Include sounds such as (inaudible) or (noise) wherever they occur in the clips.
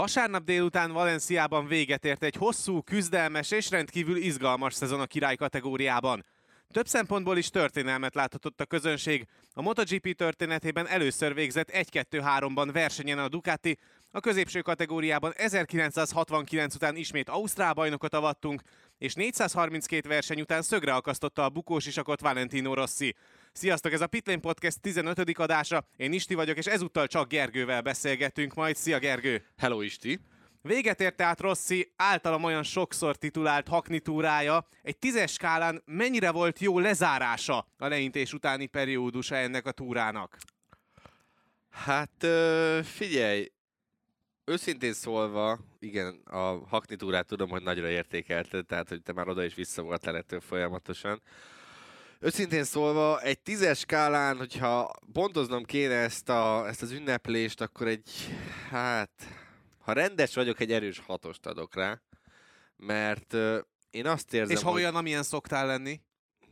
Vasárnap délután Valenciában véget ért egy hosszú, küzdelmes és rendkívül izgalmas szezon a király kategóriában. Több szempontból is történelmet láthatott a közönség. A MotoGP történetében először végzett 1-2-3-ban versenyen a Ducati, a középső kategóriában 1969 után ismét Ausztrál bajnokot avattunk, és 432 verseny után szögre akasztotta a bukós isakot Valentino Rossi. Sziasztok, ez a Pitlane Podcast 15. adása, én Isti vagyok, és ezúttal csak Gergővel beszélgetünk majd. Szia Gergő! Hello Isti! Véget ért tehát Rossi általam olyan sokszor titulált haknitúrája. Egy tízes skálán mennyire volt jó lezárása a leintés utáni periódusa ennek a túrának? Hát figyelj, őszintén szólva, igen, a haknitúrát tudom, hogy nagyra értékelted, tehát hogy te már oda is vissza voltál ettől folyamatosan. Őszintén szólva, egy tízes skálán, hogyha pontoznom kéne ezt, a, ezt az ünneplést, akkor egy, hát, ha rendes vagyok, egy erős hatost adok rá, mert uh, én azt érzem, És ha olyan, amilyen szoktál lenni?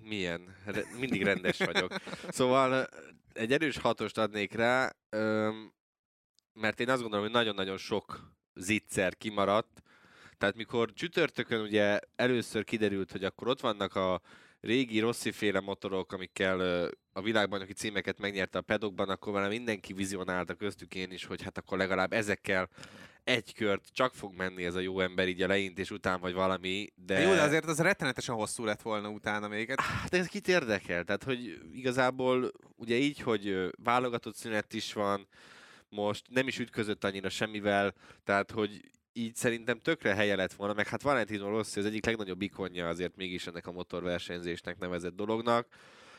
Milyen? Re- mindig rendes vagyok. Szóval egy erős hatost adnék rá, um, mert én azt gondolom, hogy nagyon-nagyon sok zicser kimaradt. Tehát mikor csütörtökön ugye először kiderült, hogy akkor ott vannak a régi Rossi-féle motorok, amikkel a világbajnoki címeket megnyerte a pedokban, akkor már mindenki vizionálta köztük én is, hogy hát akkor legalább ezekkel egy kört csak fog menni ez a jó ember így a leintés után, vagy valami, de... Jó, de azért az rettenetesen hosszú lett volna utána még. Hát ez kit érdekel? Tehát, hogy igazából ugye így, hogy válogatott szünet is van, most nem is ütközött annyira semmivel, tehát, hogy így szerintem tökre helye lett volna, meg hát Valentino Rossi az egyik legnagyobb ikonja azért mégis ennek a motorversenyzésnek nevezett dolognak.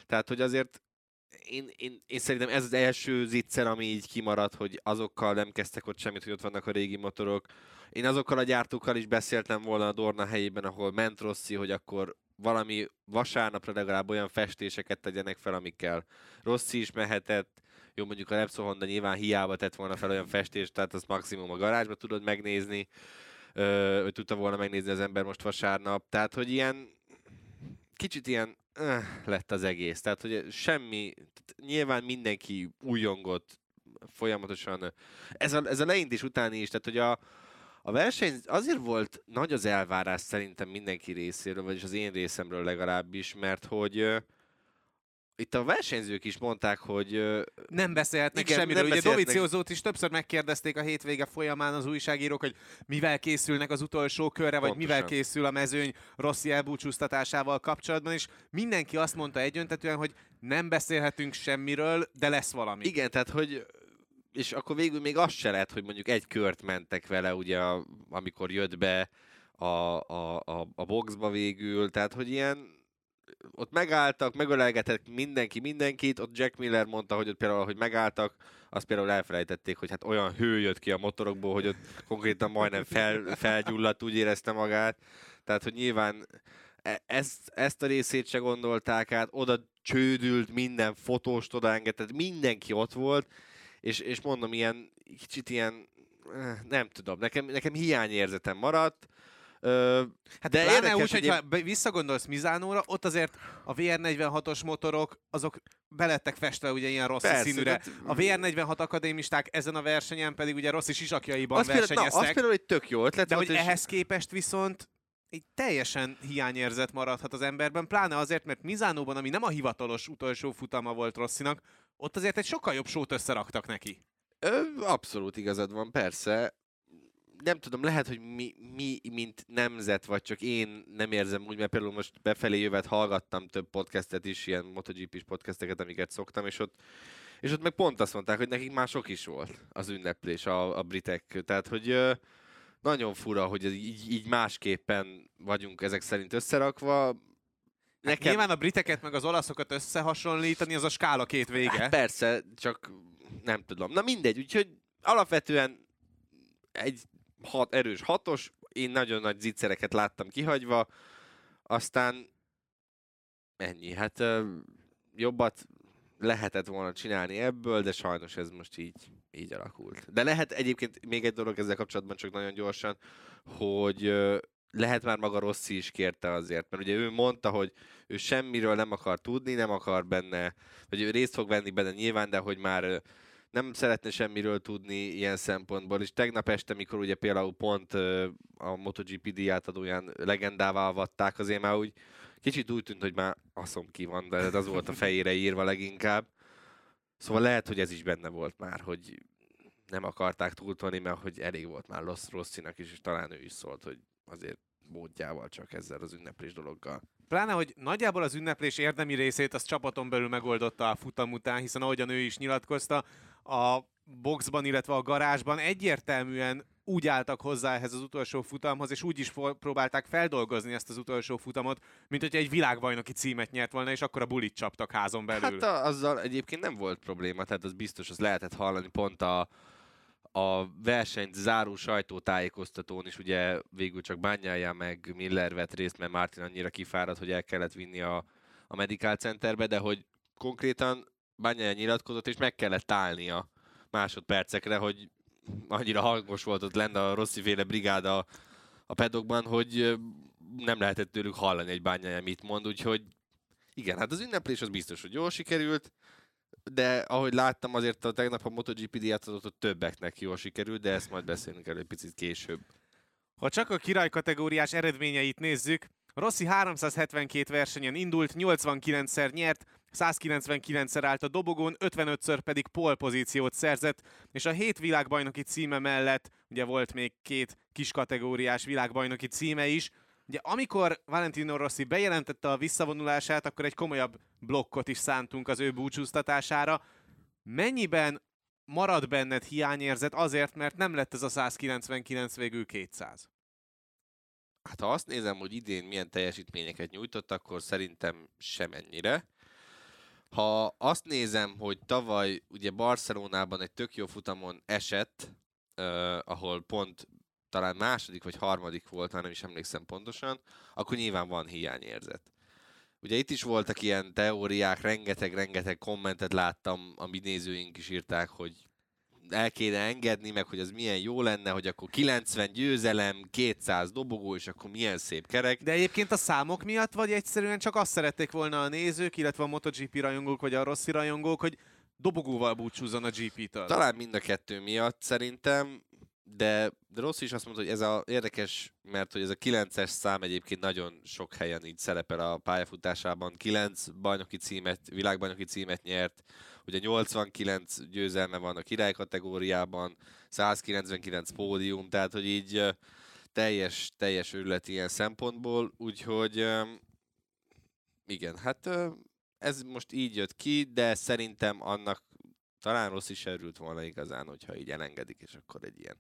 Tehát, hogy azért én, én, én szerintem ez az első zicser, ami így kimaradt, hogy azokkal nem kezdtek ott semmit, hogy ott vannak a régi motorok. Én azokkal a gyártókkal is beszéltem volna a Dorna helyében, ahol ment Rossi, hogy akkor valami vasárnapra legalább olyan festéseket tegyenek fel, amikkel Rossi is mehetett, jó, mondjuk a Repsol Honda nyilván hiába tett volna fel olyan festést, tehát azt maximum a garázsba tudod megnézni, hogy tudta volna megnézni az ember most vasárnap. Tehát, hogy ilyen kicsit ilyen öh, lett az egész. Tehát, hogy semmi, tehát nyilván mindenki újongott folyamatosan. Ez a, ez a leintés utáni is, tehát, hogy a, a verseny azért volt nagy az elvárás szerintem mindenki részéről, vagyis az én részemről legalábbis, mert hogy itt a versenyzők is mondták, hogy... Nem beszélhetnek igen, semmiről. Nem Ugye Doviciózót is többször megkérdezték a hétvége folyamán az újságírók, hogy mivel készülnek az utolsó körre, vagy Pontosan. mivel készül a mezőny Rossi elbúcsúztatásával kapcsolatban, és mindenki azt mondta egyöntetően, hogy nem beszélhetünk semmiről, de lesz valami. Igen, tehát hogy és akkor végül még azt se lehet, hogy mondjuk egy kört mentek vele, ugye, amikor jött be a, a, a, a boxba végül, tehát hogy ilyen ott megálltak, megölelgetett mindenki mindenkit, ott Jack Miller mondta, hogy ott például, hogy megálltak, azt például elfelejtették, hogy hát olyan hő jött ki a motorokból, hogy ott konkrétan majdnem fel, felgyulladt, úgy érezte magát. Tehát, hogy nyilván e, ezt, ezt a részét se gondolták át, oda csődült, minden fotóst odaengedett, mindenki ott volt, és, és mondom, ilyen kicsit ilyen, eh, nem tudom, nekem, nekem hiányérzetem maradt, hát de pláne úgy, hogyha én... visszagondolsz Mizánóra, ott azért a VR46-os motorok, azok belettek festve ugye ilyen rossz Persze, színűre. De... A VR46 akadémisták ezen a versenyen pedig ugye rossz sisakjaiban versenyeztek. Például, na, az például egy tök jó ötlet De hogy és... ehhez képest viszont egy teljesen hiányérzet maradhat az emberben, pláne azért, mert Mizánóban, ami nem a hivatalos utolsó futama volt Rosszinak, ott azért egy sokkal jobb sót összeraktak neki. Ö, abszolút igazad van, persze nem tudom, lehet, hogy mi, mi, mint nemzet, vagy csak én nem érzem úgy, mert például most befelé jövet hallgattam több podcastet is, ilyen MotoGP-s podcasteket, amiket szoktam, és ott, és ott meg pont azt mondták, hogy nekik már sok is volt az ünneplés a, a britek. Tehát, hogy nagyon fura, hogy így, így másképpen vagyunk ezek szerint összerakva. Hát Nekem... Hát nyilván a briteket meg az olaszokat összehasonlítani, az a skála két vége. Hát persze, csak nem tudom. Na mindegy, úgyhogy alapvetően egy hat, erős hatos, én nagyon nagy zicsereket láttam kihagyva, aztán ennyi. Hát jobbat lehetett volna csinálni ebből, de sajnos ez most így, így alakult. De lehet egyébként még egy dolog ezzel kapcsolatban csak nagyon gyorsan, hogy lehet már maga Rossi is kérte azért, mert ugye ő mondta, hogy ő semmiről nem akar tudni, nem akar benne, vagy ő részt fog venni benne nyilván, de hogy már nem szeretne semmiről tudni ilyen szempontból, és tegnap este, mikor ugye például pont a MotoGP díjátadóján legendává avatták, azért már úgy kicsit úgy tűnt, hogy már aszom ki van, de az volt a fejére írva leginkább. Szóval lehet, hogy ez is benne volt már, hogy nem akarták túltolni, mert hogy elég volt már Rossz, Rosszinak is, és talán ő is szólt, hogy azért módjával csak ezzel az ünneplés dologgal. Pláne, hogy nagyjából az ünneplés érdemi részét az csapaton belül megoldotta a futam után, hiszen ahogyan ő is nyilatkozta, a boxban, illetve a garázsban egyértelműen úgy álltak hozzá ehhez az utolsó futamhoz, és úgy is próbálták feldolgozni ezt az utolsó futamot, mint hogy egy világbajnoki címet nyert volna, és akkor a bulit csaptak házon belül. Hát azzal egyébként nem volt probléma, tehát az biztos, az lehetett hallani pont a, a versenyt záró sajtótájékoztatón is ugye végül csak bányája meg Miller vett részt, mert Martin annyira kifáradt, hogy el kellett vinni a, a Medical Centerbe, de hogy konkrétan bányája nyilatkozott, és meg kellett állnia másodpercekre, hogy annyira hangos volt ott lenne a Rossi féle brigáda a pedokban, hogy nem lehetett tőlük hallani egy bányája mit mond, úgyhogy igen, hát az ünneplés az biztos, hogy jól sikerült, de ahogy láttam, azért a tegnap a MotoGP díjat adott, ott többeknek jól sikerült, de ezt majd beszélünk elő egy picit később. Ha csak a király kategóriás eredményeit nézzük, Rossi 372 versenyen indult, 89-szer nyert, 199-szer állt a dobogón, 55-ször pedig pole pozíciót szerzett, és a hét világbajnoki címe mellett ugye volt még két kis kategóriás világbajnoki címe is, Ugye amikor Valentino Rossi bejelentette a visszavonulását, akkor egy komolyabb blokkot is szántunk az ő búcsúztatására. Mennyiben marad benned hiányérzet azért, mert nem lett ez a 199 végül 200? Hát ha azt nézem, hogy idén milyen teljesítményeket nyújtott, akkor szerintem semennyire. Ha azt nézem, hogy tavaly ugye Barcelonában egy tök jó futamon esett, uh, ahol pont talán második vagy harmadik volt, már nem is emlékszem pontosan, akkor nyilván van hiányérzet. Ugye itt is voltak ilyen teóriák, rengeteg-rengeteg kommentet láttam, a mi nézőink is írták, hogy el kéne engedni, meg hogy az milyen jó lenne, hogy akkor 90 győzelem, 200 dobogó, és akkor milyen szép kerek. De egyébként a számok miatt, vagy egyszerűen csak azt szerették volna a nézők, illetve a MotoGP rajongók, vagy a Rossi rajongók, hogy dobogóval búcsúzzon a GP-től? Talán mind a kettő miatt szerintem de, de Rossi is azt mondta, hogy ez a érdekes, mert hogy ez a 9-es szám egyébként nagyon sok helyen így szerepel a pályafutásában. 9 bajnoki címet, világbajnoki címet nyert, ugye 89 győzelme van a király kategóriában, 199 pódium, tehát hogy így teljes, teljes őrület ilyen szempontból, úgyhogy igen, hát ez most így jött ki, de szerintem annak talán rossz is örült volna igazán, hogyha így elengedik, és akkor egy ilyen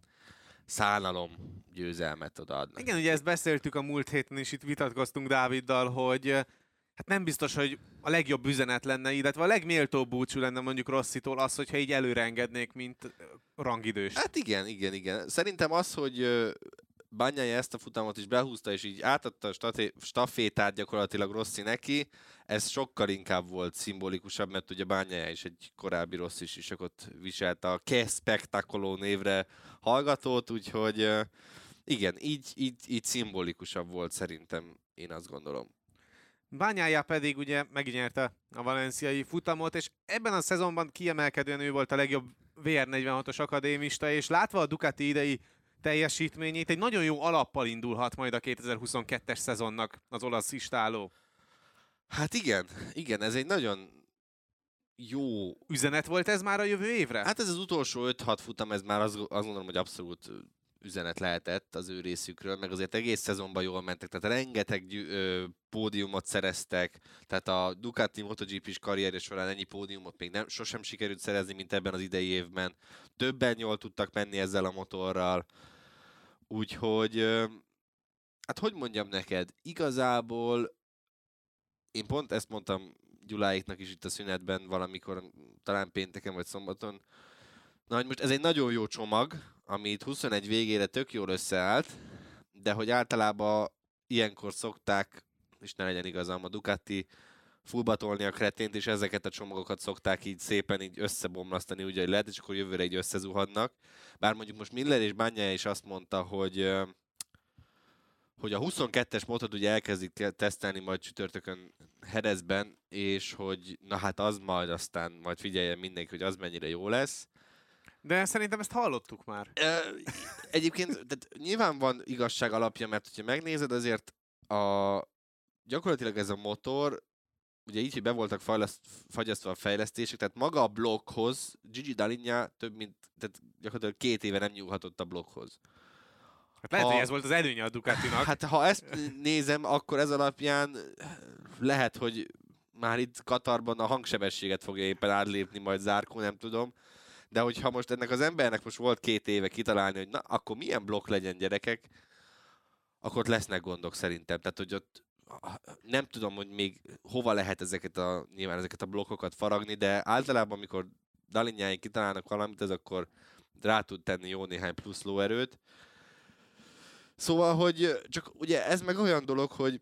szállalom győzelmet odaadnak. Igen, ugye ezt beszéltük a múlt héten, és itt vitatkoztunk Dáviddal, hogy hát nem biztos, hogy a legjobb üzenet lenne, illetve a legméltóbb búcsú lenne mondjuk Rosszitól az, hogyha így előre engednék, mint rangidős. Hát igen, igen, igen. Szerintem az, hogy Banyája ezt a futamot is behúzta, és így átadta a stafétát gyakorlatilag Rossi neki, ez sokkal inkább volt szimbolikusabb, mert ugye Bányája is egy korábbi Rossi sisakot viselte a Ke Spectacoló névre hallgatót, úgyhogy igen, így, így, így szimbolikusabb volt szerintem, én azt gondolom. Bányája pedig ugye megnyerte a valenciai futamot, és ebben a szezonban kiemelkedően ő volt a legjobb VR46-os akadémista, és látva a Ducati idei teljesítményét, egy nagyon jó alappal indulhat majd a 2022-es szezonnak az olasz istáló. Hát igen, igen, ez egy nagyon jó... Üzenet volt ez már a jövő évre? Hát ez az utolsó 5-6 futam, ez már azt, azt gondolom, hogy abszolút üzenet lehetett az ő részükről, meg azért egész szezonban jól mentek, tehát rengeteg gyű, ö, pódiumot szereztek, tehát a Ducati MotoGP-s karrierje során ennyi pódiumot még nem, sosem sikerült szerezni, mint ebben az idei évben. Többen jól tudtak menni ezzel a motorral, úgyhogy ö, hát hogy mondjam neked, igazából én pont ezt mondtam Gyuláiknak is itt a szünetben valamikor, talán pénteken vagy szombaton, Na, hogy most ez egy nagyon jó csomag, amit 21 végére tök jól összeállt, de hogy általában ilyenkor szokták, és ne legyen igazam, a Ducati fullbatolni a kretént, és ezeket a csomagokat szokták így szépen így összebomlasztani, ugye, hogy lehet, és akkor jövőre így összezuhadnak. Bár mondjuk most Miller és Bányája is azt mondta, hogy hogy a 22-es motot ugye elkezdik tesztelni majd csütörtökön Herezben, és hogy na hát az majd aztán majd figyeljen mindenki, hogy az mennyire jó lesz De szerintem ezt hallottuk már. Egyébként tehát nyilván van igazság alapja, mert hogyha megnézed, azért a, gyakorlatilag ez a motor, ugye így, hogy be voltak fejleszt, fagyasztva a fejlesztések, tehát maga a blokkhoz, Gigi Dalinja több mint, tehát gyakorlatilag két éve nem nyúlhatott a blokkhoz. Hát lehet, Ha- hogy ez volt az előnye a Ducatinak. Hát ha ezt nézem, akkor ez alapján lehet, hogy már itt Katarban a hangsebességet fogja éppen átlépni majd Zárkó, nem tudom. De hogyha most ennek az embernek most volt két éve kitalálni, hogy na, akkor milyen blokk legyen gyerekek, akkor ott lesznek gondok szerintem. Tehát, hogy ott nem tudom, hogy még hova lehet ezeket a, nyilván ezeket a blokkokat faragni, de általában, amikor Dalinyái kitalálnak valamit, ez akkor rá tud tenni jó néhány plusz lóerőt. Szóval, hogy csak ugye ez meg olyan dolog, hogy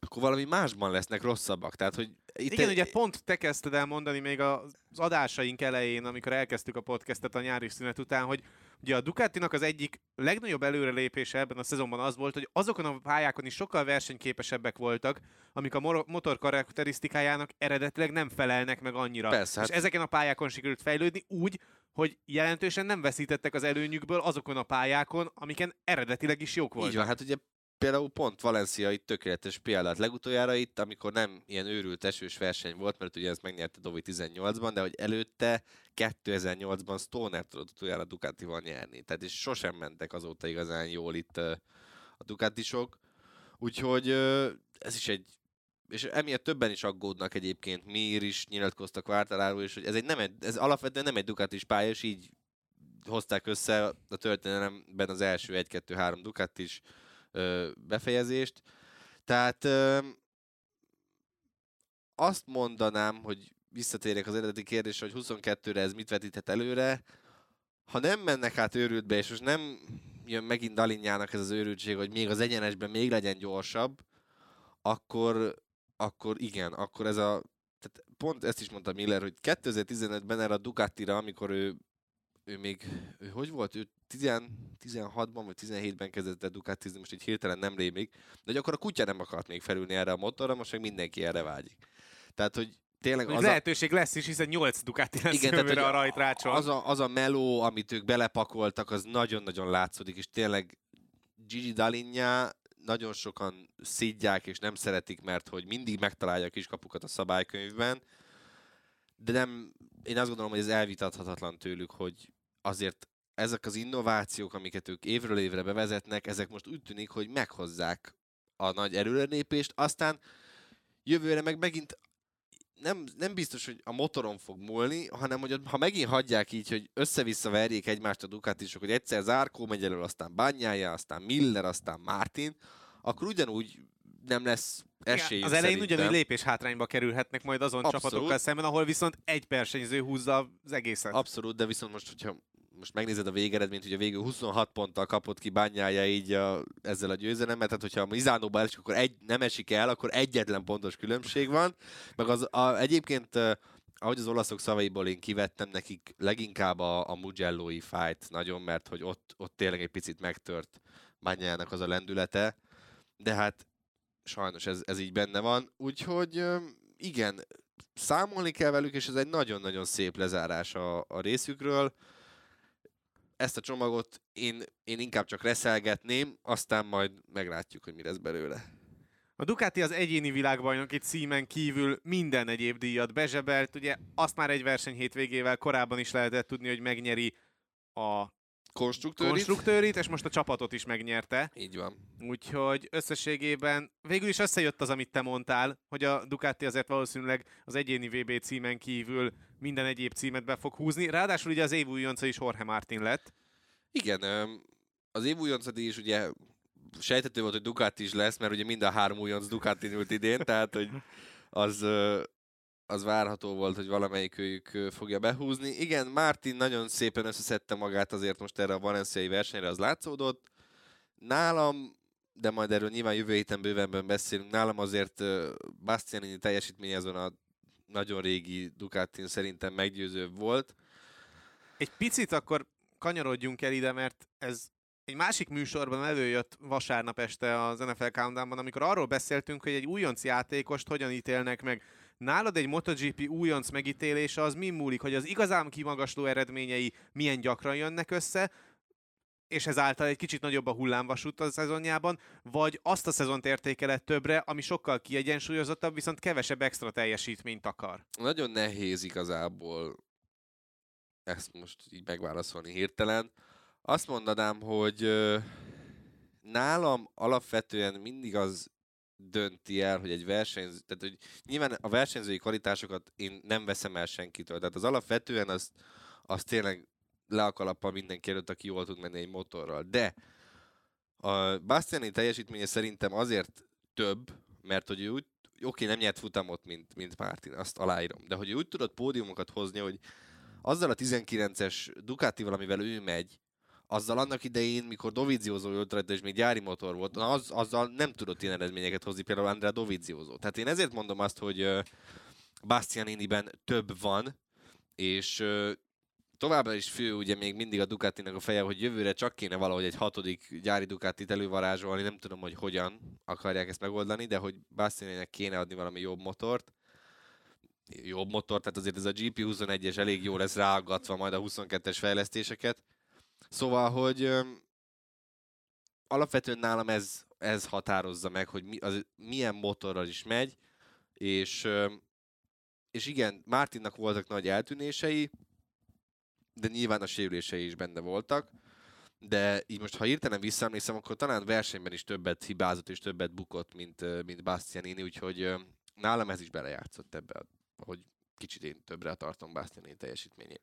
akkor valami másban lesznek rosszabbak. Tehát, hogy itt Igen, ugye pont te kezdted el mondani még az adásaink elején, amikor elkezdtük a podcastet a nyári szünet után, hogy ugye a Ducatinak az egyik legnagyobb előrelépése ebben a szezonban az volt, hogy azokon a pályákon is sokkal versenyképesebbek voltak, amik a mor- motor karakterisztikájának eredetileg nem felelnek meg annyira. Persze, És hát- ezeken a pályákon sikerült fejlődni úgy, hogy jelentősen nem veszítettek az előnyükből azokon a pályákon, amiken eredetileg is jók voltak. Így van, hát ugye például pont Valencia itt tökéletes példát. Legutoljára itt, amikor nem ilyen őrült esős verseny volt, mert ugye ezt megnyerte Dovi 18-ban, de hogy előtte 2008-ban Stoner tudott utoljára Ducatival nyerni. Tehát és sosem mentek azóta igazán jól itt a Ducatisok. Úgyhogy ez is egy és emiatt többen is aggódnak egyébként, Mir is nyilatkoztak Vártaláról is, hogy ez, egy nem egy, ez alapvetően nem egy Ducatis pálya, és így hozták össze a történelemben az első 1-2-3 Ducatis befejezést. Tehát azt mondanám, hogy visszatérjek az eredeti kérdésre, hogy 22-re ez mit vetíthet előre. Ha nem mennek át őrültbe, és most nem jön megint Dalinyának ez az őrültség, hogy még az egyenesben még legyen gyorsabb, akkor, akkor igen, akkor ez a... Tehát pont ezt is mondta Miller, hogy 2015-ben erre a Ducatira, amikor ő ő még, ő hogy volt? Ő 10, 16-ban vagy 17-ben kezdett el Ducatizni, most így hirtelen nem rémlik, de hogy akkor a kutya nem akart még felülni erre a motorra, most meg mindenki erre vágyik. Tehát, hogy tényleg az lehetőség lesz is, hiszen 8 Ducati lesz Igen, tehát, a rajtrácson. az a, az a meló, amit ők belepakoltak, az nagyon-nagyon látszódik, és tényleg Gigi Dalinja nagyon sokan szidják és nem szeretik, mert hogy mindig megtalálja a kiskapukat a szabálykönyvben, de nem, én azt gondolom, hogy ez elvitathatatlan tőlük, hogy azért ezek az innovációk, amiket ők évről évre bevezetnek, ezek most úgy tűnik, hogy meghozzák a nagy előrelépést, aztán jövőre meg megint nem, nem biztos, hogy a motoron fog múlni, hanem hogy ha megint hagyják így, hogy össze-vissza verjék egymást a Ducatisok, hogy egyszer Zárkó megy elől, aztán Bányája, aztán Miller, aztán Martin, akkor ugyanúgy nem lesz esély. az elején ugyanúgy lépés hátrányba kerülhetnek majd azon Abszolút. csapatokkal szemben, ahol viszont egy versenyző húzza az egészet. Abszolút, de viszont most, hogyha most megnézed a végeredményt, hogy a végül 26 ponttal kapott ki bányája így a, ezzel a győzelemmel, tehát hogyha a Mizánóba esik, akkor egy, nem esik el, akkor egyetlen pontos különbség van. Meg az, a, egyébként, ahogy az olaszok szavaiból én kivettem, nekik leginkább a, a Mugello-i fight nagyon, mert hogy ott, ott tényleg egy picit megtört bányájának az a lendülete, de hát sajnos ez, ez így benne van, úgyhogy igen, számolni kell velük, és ez egy nagyon-nagyon szép lezárás a, a részükről. Ezt a csomagot én, én inkább csak reszelgetném, aztán majd meglátjuk, hogy mi lesz belőle. A Ducati az egyéni világbajnoki címen kívül minden egyéb díjat bezsebelt. Ugye azt már egy verseny hétvégével korábban is lehetett tudni, hogy megnyeri a Konstruktőrit? konstruktőrit, és most a csapatot is megnyerte. Így van. Úgyhogy összességében végül is összejött az, amit te mondtál, hogy a Ducati azért valószínűleg az egyéni VB címen kívül minden egyéb címet be fog húzni. Ráadásul ugye az év újonca is Jorge Martin lett. Igen, az év újoncadi is ugye sejtető volt, hogy Ducati is lesz, mert ugye mind a három újonc Ducati ült idén, tehát hogy az, az várható volt, hogy valamelyik őjük ö, fogja behúzni. Igen, Martin nagyon szépen összeszedte magát azért most erre a valenciai versenyre, az látszódott. Nálam, de majd erről nyilván jövő héten bővenben beszélünk, nálam azért Bastianini teljesítmény azon a nagyon régi Ducatin szerintem meggyőzőbb volt. Egy picit akkor kanyarodjunk el ide, mert ez egy másik műsorban előjött vasárnap este az NFL Countdownban, amikor arról beszéltünk, hogy egy újonc játékost hogyan ítélnek meg nálad egy MotoGP újonc megítélése az mi múlik, hogy az igazán kimagasló eredményei milyen gyakran jönnek össze, és ezáltal egy kicsit nagyobb a hullámvasút a szezonjában, vagy azt a szezont értékeled többre, ami sokkal kiegyensúlyozottabb, viszont kevesebb extra teljesítményt akar? Nagyon nehéz igazából ezt most így megválaszolni hirtelen. Azt mondanám, hogy nálam alapvetően mindig az dönti el, hogy egy versenyző, tehát hogy nyilván a versenyzői kvalitásokat én nem veszem el senkitől, tehát az alapvetően az, az tényleg le a kalappal mindenki előtt, aki jól tud menni egy motorral. De a Bastiani teljesítménye szerintem azért több, mert hogy ő úgy, oké, nem nyert futamot, mint, mint Martin, azt aláírom, de hogy ő úgy tudott pódiumokat hozni, hogy azzal a 19-es Ducatival, amivel ő megy, azzal annak idején, mikor Dovizioso jött rajta, és még gyári motor volt, na az, azzal nem tudott ilyen eredményeket hozni, például Andrea Dovizioso. Tehát én ezért mondom azt, hogy Bastianiniben több van, és továbbra is fő ugye még mindig a Ducatinak a feje, hogy jövőre csak kéne valahogy egy hatodik gyári Ducatit elővarázsolni, nem tudom, hogy hogyan akarják ezt megoldani, de hogy Bastianinek kéne adni valami jobb motort jobb motor, tehát azért ez a GP21-es elég jó lesz ráaggatva majd a 22-es fejlesztéseket. Szóval, hogy alapvetően nálam ez, ez határozza meg, hogy mi, az, milyen motorral is megy, és, és igen, Martinnak voltak nagy eltűnései, de nyilván a sérülései is benne voltak, de így most, ha hirtelen visszaemlékszem, akkor talán versenyben is többet hibázott és többet bukott, mint, mint Bastianini, úgyhogy nálam ez is belejátszott ebbe hogy kicsit én többre tartom Bastianini teljesítményét.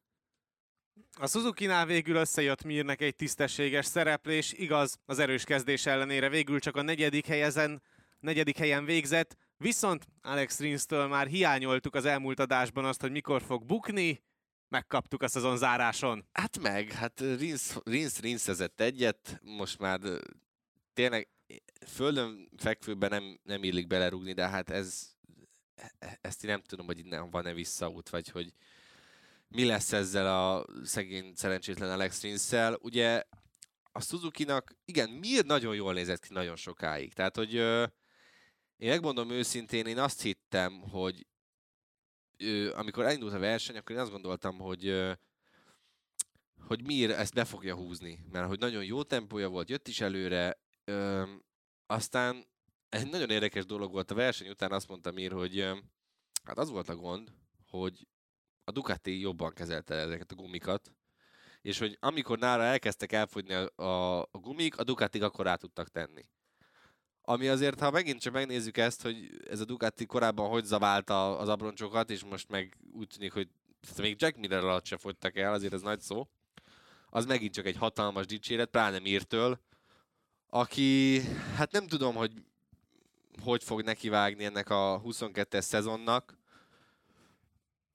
A Suzuki-nál végül összejött Mirnek egy tisztességes szereplés, igaz, az erős kezdés ellenére végül csak a negyedik, helyezen, negyedik helyen végzett, viszont Alex Rinstől már hiányoltuk az elmúlt adásban azt, hogy mikor fog bukni, megkaptuk a szezon záráson. Hát meg, hát Rins, Rins rinszezett egyet, most már tényleg földön fekvőben nem, nem illik belerúgni, de hát ez E-, ezt én nem tudom, hogy innen van-e visszaút, vagy hogy mi lesz ezzel a szegény szerencsétlen Alex rins Ugye a Suzuki-nak, igen, miért nagyon jól nézett ki nagyon sokáig. Tehát, hogy ö, én megmondom őszintén, én azt hittem, hogy ö, amikor elindult a verseny, akkor én azt gondoltam, hogy ö, hogy Mir ezt be fogja húzni, mert hogy nagyon jó tempója volt, jött is előre, ö, aztán egy nagyon érdekes dolog volt a verseny után, azt mondta Mir, hogy hát az volt a gond, hogy a Ducati jobban kezelte ezeket a gumikat, és hogy amikor nála elkezdtek elfogyni a, a, a gumik, a Ducati akkor rá tudtak tenni. Ami azért, ha megint csak megnézzük ezt, hogy ez a Ducati korábban hogy zaválta az abroncsokat, és most meg úgy tűnik, hogy még Jack Miller alatt se fogytak el, azért ez nagy szó. Az megint csak egy hatalmas dicséret, pláne Mirtől, aki, hát nem tudom, hogy hogy fog nekivágni ennek a 22-es szezonnak.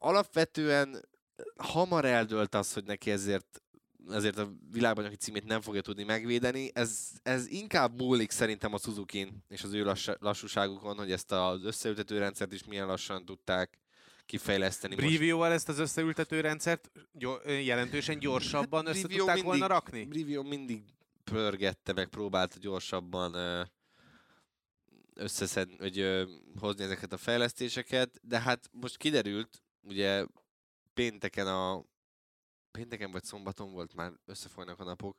Alapvetően hamar eldölt az, hogy neki ezért ezért a világbajnoki címét nem fogja tudni megvédeni. Ez, ez inkább múlik szerintem a suzuki és az ő lass, lassúságukon, hogy ezt az összeültető rendszert is milyen lassan tudták kifejleszteni. Brivio-val ezt az összeültető rendszert jelentősen gyorsabban hát, össze tudták mindig, volna rakni? Brivio mindig pörgette, meg próbálta gyorsabban összeszed, hogy ö, hozni ezeket a fejlesztéseket, de hát most kiderült, ugye pénteken a pénteken vagy szombaton volt, már összefolynak a napok,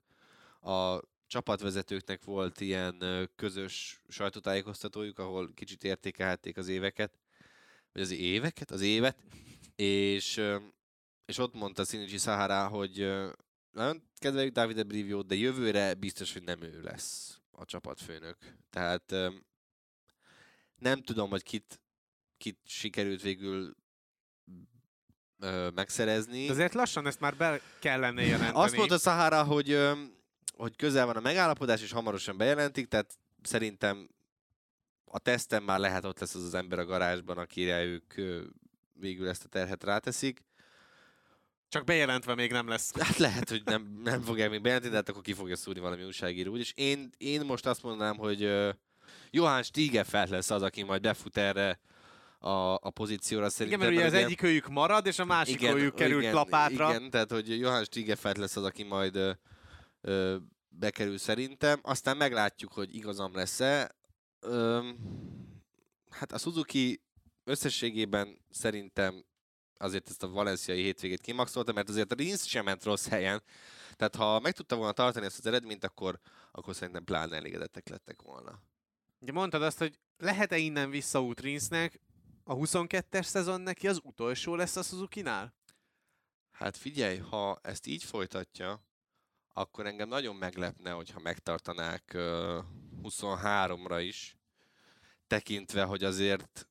a csapatvezetőknek volt ilyen közös sajtótájékoztatójuk, ahol kicsit értékelhették az éveket, vagy az éveket, az évet, és, és ott mondta Szinichi Sahara, hogy nagyon kedveljük Davide Brivio, de jövőre biztos, hogy nem ő lesz a csapatfőnök. Tehát nem tudom, hogy kit, kit sikerült végül ö, megszerezni. De azért lassan ezt már be kellene jelenteni. Azt mondta Sahara, hogy, ö, hogy közel van a megállapodás, és hamarosan bejelentik, tehát szerintem a teszten már lehet ott lesz az az ember a garázsban, akire ők ö, végül ezt a terhet ráteszik. Csak bejelentve még nem lesz. Hát lehet, hogy nem, nem fogják még bejelenteni, de hát akkor ki fogja szúrni valami újságíró. Úgyis én, én most azt mondanám, hogy Johann Stiegefeld lesz az, aki majd befut erre a, a pozícióra szerintem. Igen, mert ugye az egyik őjük marad, és a másik igen, őjük kerül igen, klapátra. Igen, tehát hogy Johann Stiegefeld lesz az, aki majd ö, ö, bekerül szerintem. Aztán meglátjuk, hogy igazam lesz-e. Ö, hát a Suzuki összességében szerintem azért ezt a valenciai hétvégét kimaxolta, mert azért a Rinsz sem ment rossz helyen. Tehát ha meg tudta volna tartani ezt az eredményt, akkor, akkor szerintem pláne elégedettek lettek volna. Ugye mondtad azt, hogy lehet-e innen visszaút Rinsznek, a 22-es szezon neki az utolsó lesz a Suzuki-nál? Hát figyelj, ha ezt így folytatja, akkor engem nagyon meglepne, hogyha megtartanák uh, 23-ra is, tekintve, hogy azért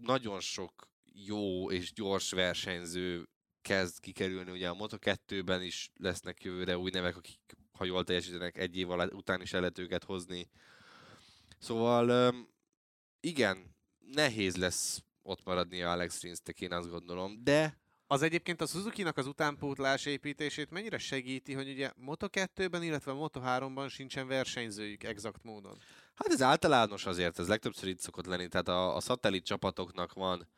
nagyon sok jó és gyors versenyző kezd kikerülni. Ugye a Moto2-ben is lesznek jövőre új nevek, akik, ha jól teljesítenek, egy év után is el lehet őket hozni. Szóval igen, nehéz lesz ott maradni a Alex Rinstek, én azt gondolom, de az egyébként a Suzuki-nak az utánpótlás építését mennyire segíti, hogy ugye Moto2-ben, illetve Moto3-ban sincsen versenyzőjük exakt módon? Hát ez általános azért, ez legtöbbször itt szokott lenni, tehát a, a szatellit csapatoknak van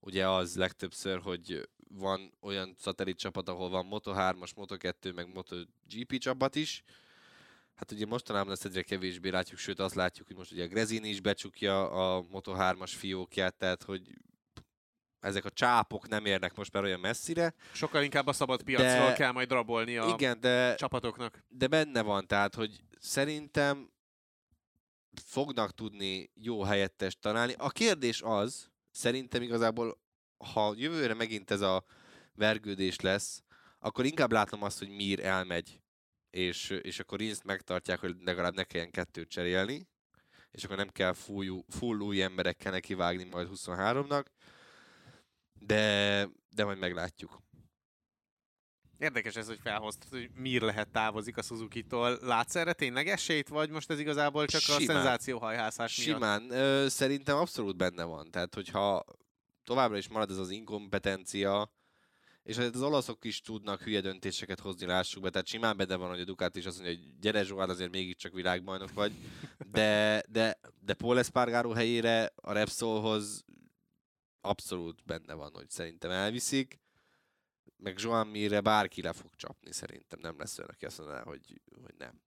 ugye az legtöbbször, hogy van olyan szatellit csapat, ahol van Moto3-as, Moto2, meg MotoGP csapat is. Hát ugye mostanában ezt egyre kevésbé látjuk, sőt azt látjuk, hogy most ugye a Grezini is becsukja a Moto3-as fiókját, tehát hogy ezek a csápok nem érnek most már olyan messzire. Sokkal inkább a szabad piacról de, kell majd rabolni a igen, de, csapatoknak. De benne van, tehát, hogy szerintem fognak tudni jó helyettest találni. A kérdés az, szerintem igazából, ha jövőre megint ez a vergődés lesz, akkor inkább látom azt, hogy Mir elmegy, és, és akkor Rinst megtartják, hogy legalább ne kelljen kettőt cserélni, és akkor nem kell full, full új emberekkel nekivágni majd 23-nak, de, de majd meglátjuk. Érdekes ez, hogy felhoztad, hogy mir lehet távozik a Suzuki-tól. Látsz erre tényleg esélyt, vagy most ez igazából csak Simán. a szenzációhajhászás Simán. miatt? Ö, szerintem abszolút benne van. Tehát, hogyha továbbra is marad ez az inkompetencia, és az olaszok is tudnak hülye döntéseket hozni, lássuk be. Tehát simán benne van, hogy a Ducati is azt mondja, hogy gyere Zsoán, azért mégiscsak világbajnok vagy. De, de, de Paul Espargaro helyére a Repsolhoz abszolút benne van, hogy szerintem elviszik meg Joan Mire bárki le fog csapni, szerintem nem lesz olyan, aki azt mondaná, hogy, hogy nem.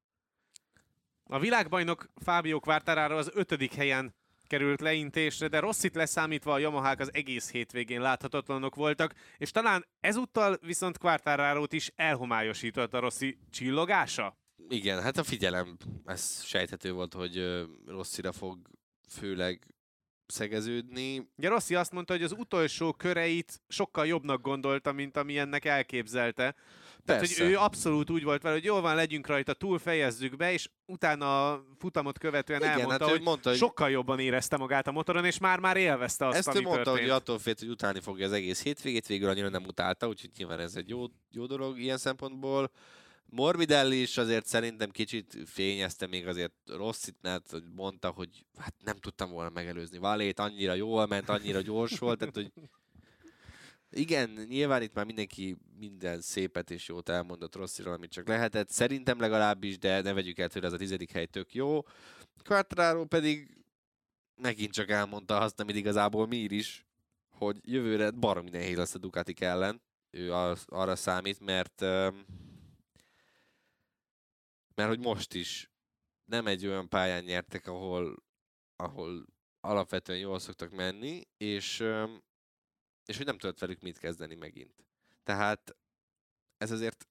A világbajnok Fábio Quartararo az ötödik helyen került leintésre, de Rosszit leszámítva a Yamahák az egész hétvégén láthatatlanok voltak, és talán ezúttal viszont quartararo is elhomályosított a Rossi csillogása? Igen, hát a figyelem, ez sejthető volt, hogy Rosszira fog főleg szegeződni. Ugye Rossi azt mondta, hogy az utolsó köreit sokkal jobbnak gondolta, mint ami ennek elképzelte. Tehát, hogy ő abszolút úgy volt vele, hogy jól van, legyünk rajta, túl fejezzük be, és utána a futamot követően Igen, elmondta, hát hogy, mondta, hogy sokkal jobban érezte magát a motoron, és már-már élvezte azt, Ezt ami ő mondta, történt. hogy attól félt, hogy utálni fogja az egész hétvégét, végül annyira nem utálta, úgyhogy nyilván ez egy jó, jó dolog ilyen szempontból. Morbidelli is azért szerintem kicsit fényezte még azért Rosszit, mert mondta, hogy hát nem tudtam volna megelőzni Valét, annyira jól ment, annyira gyors volt, tehát hogy igen, nyilván itt már mindenki minden szépet és jót elmondott Rossziról, amit csak lehetett. Szerintem legalábbis, de ne vegyük el tőle, ez a tizedik hely tök jó. Quattraro pedig megint csak elmondta azt, amit igazából mi is, hogy jövőre baromi nehéz lesz a Ducati ellen. Ő az, arra számít, mert mert hogy most is nem egy olyan pályán nyertek, ahol, ahol alapvetően jól szoktak menni, és, és hogy nem tudott velük mit kezdeni megint. Tehát ez azért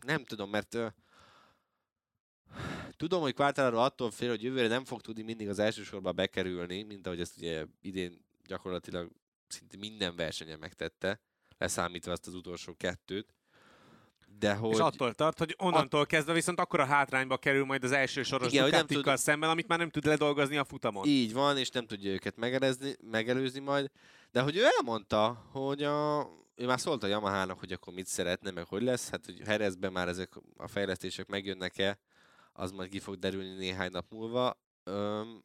nem tudom, mert tudom, hogy Quartararo attól fél, hogy jövőre nem fog tudni mindig az első sorba bekerülni, mint ahogy ezt ugye idén gyakorlatilag szinte minden versenyen megtette, leszámítva azt az utolsó kettőt. De hogy... És attól tart, hogy onnantól a... kezdve viszont akkor a hátrányba kerül majd az első soros Igen, nem tud... szemben, amit már nem tud ledolgozni a futamon. Így van, és nem tudja őket megelőzni, megelőzni majd. De hogy ő elmondta, hogy a, ő már szólt a Yamaha-nak, hogy akkor mit szeretne, meg hogy lesz, hát hogy Herezben már ezek a fejlesztések megjönnek-e, az majd ki fog derülni néhány nap múlva. Öm,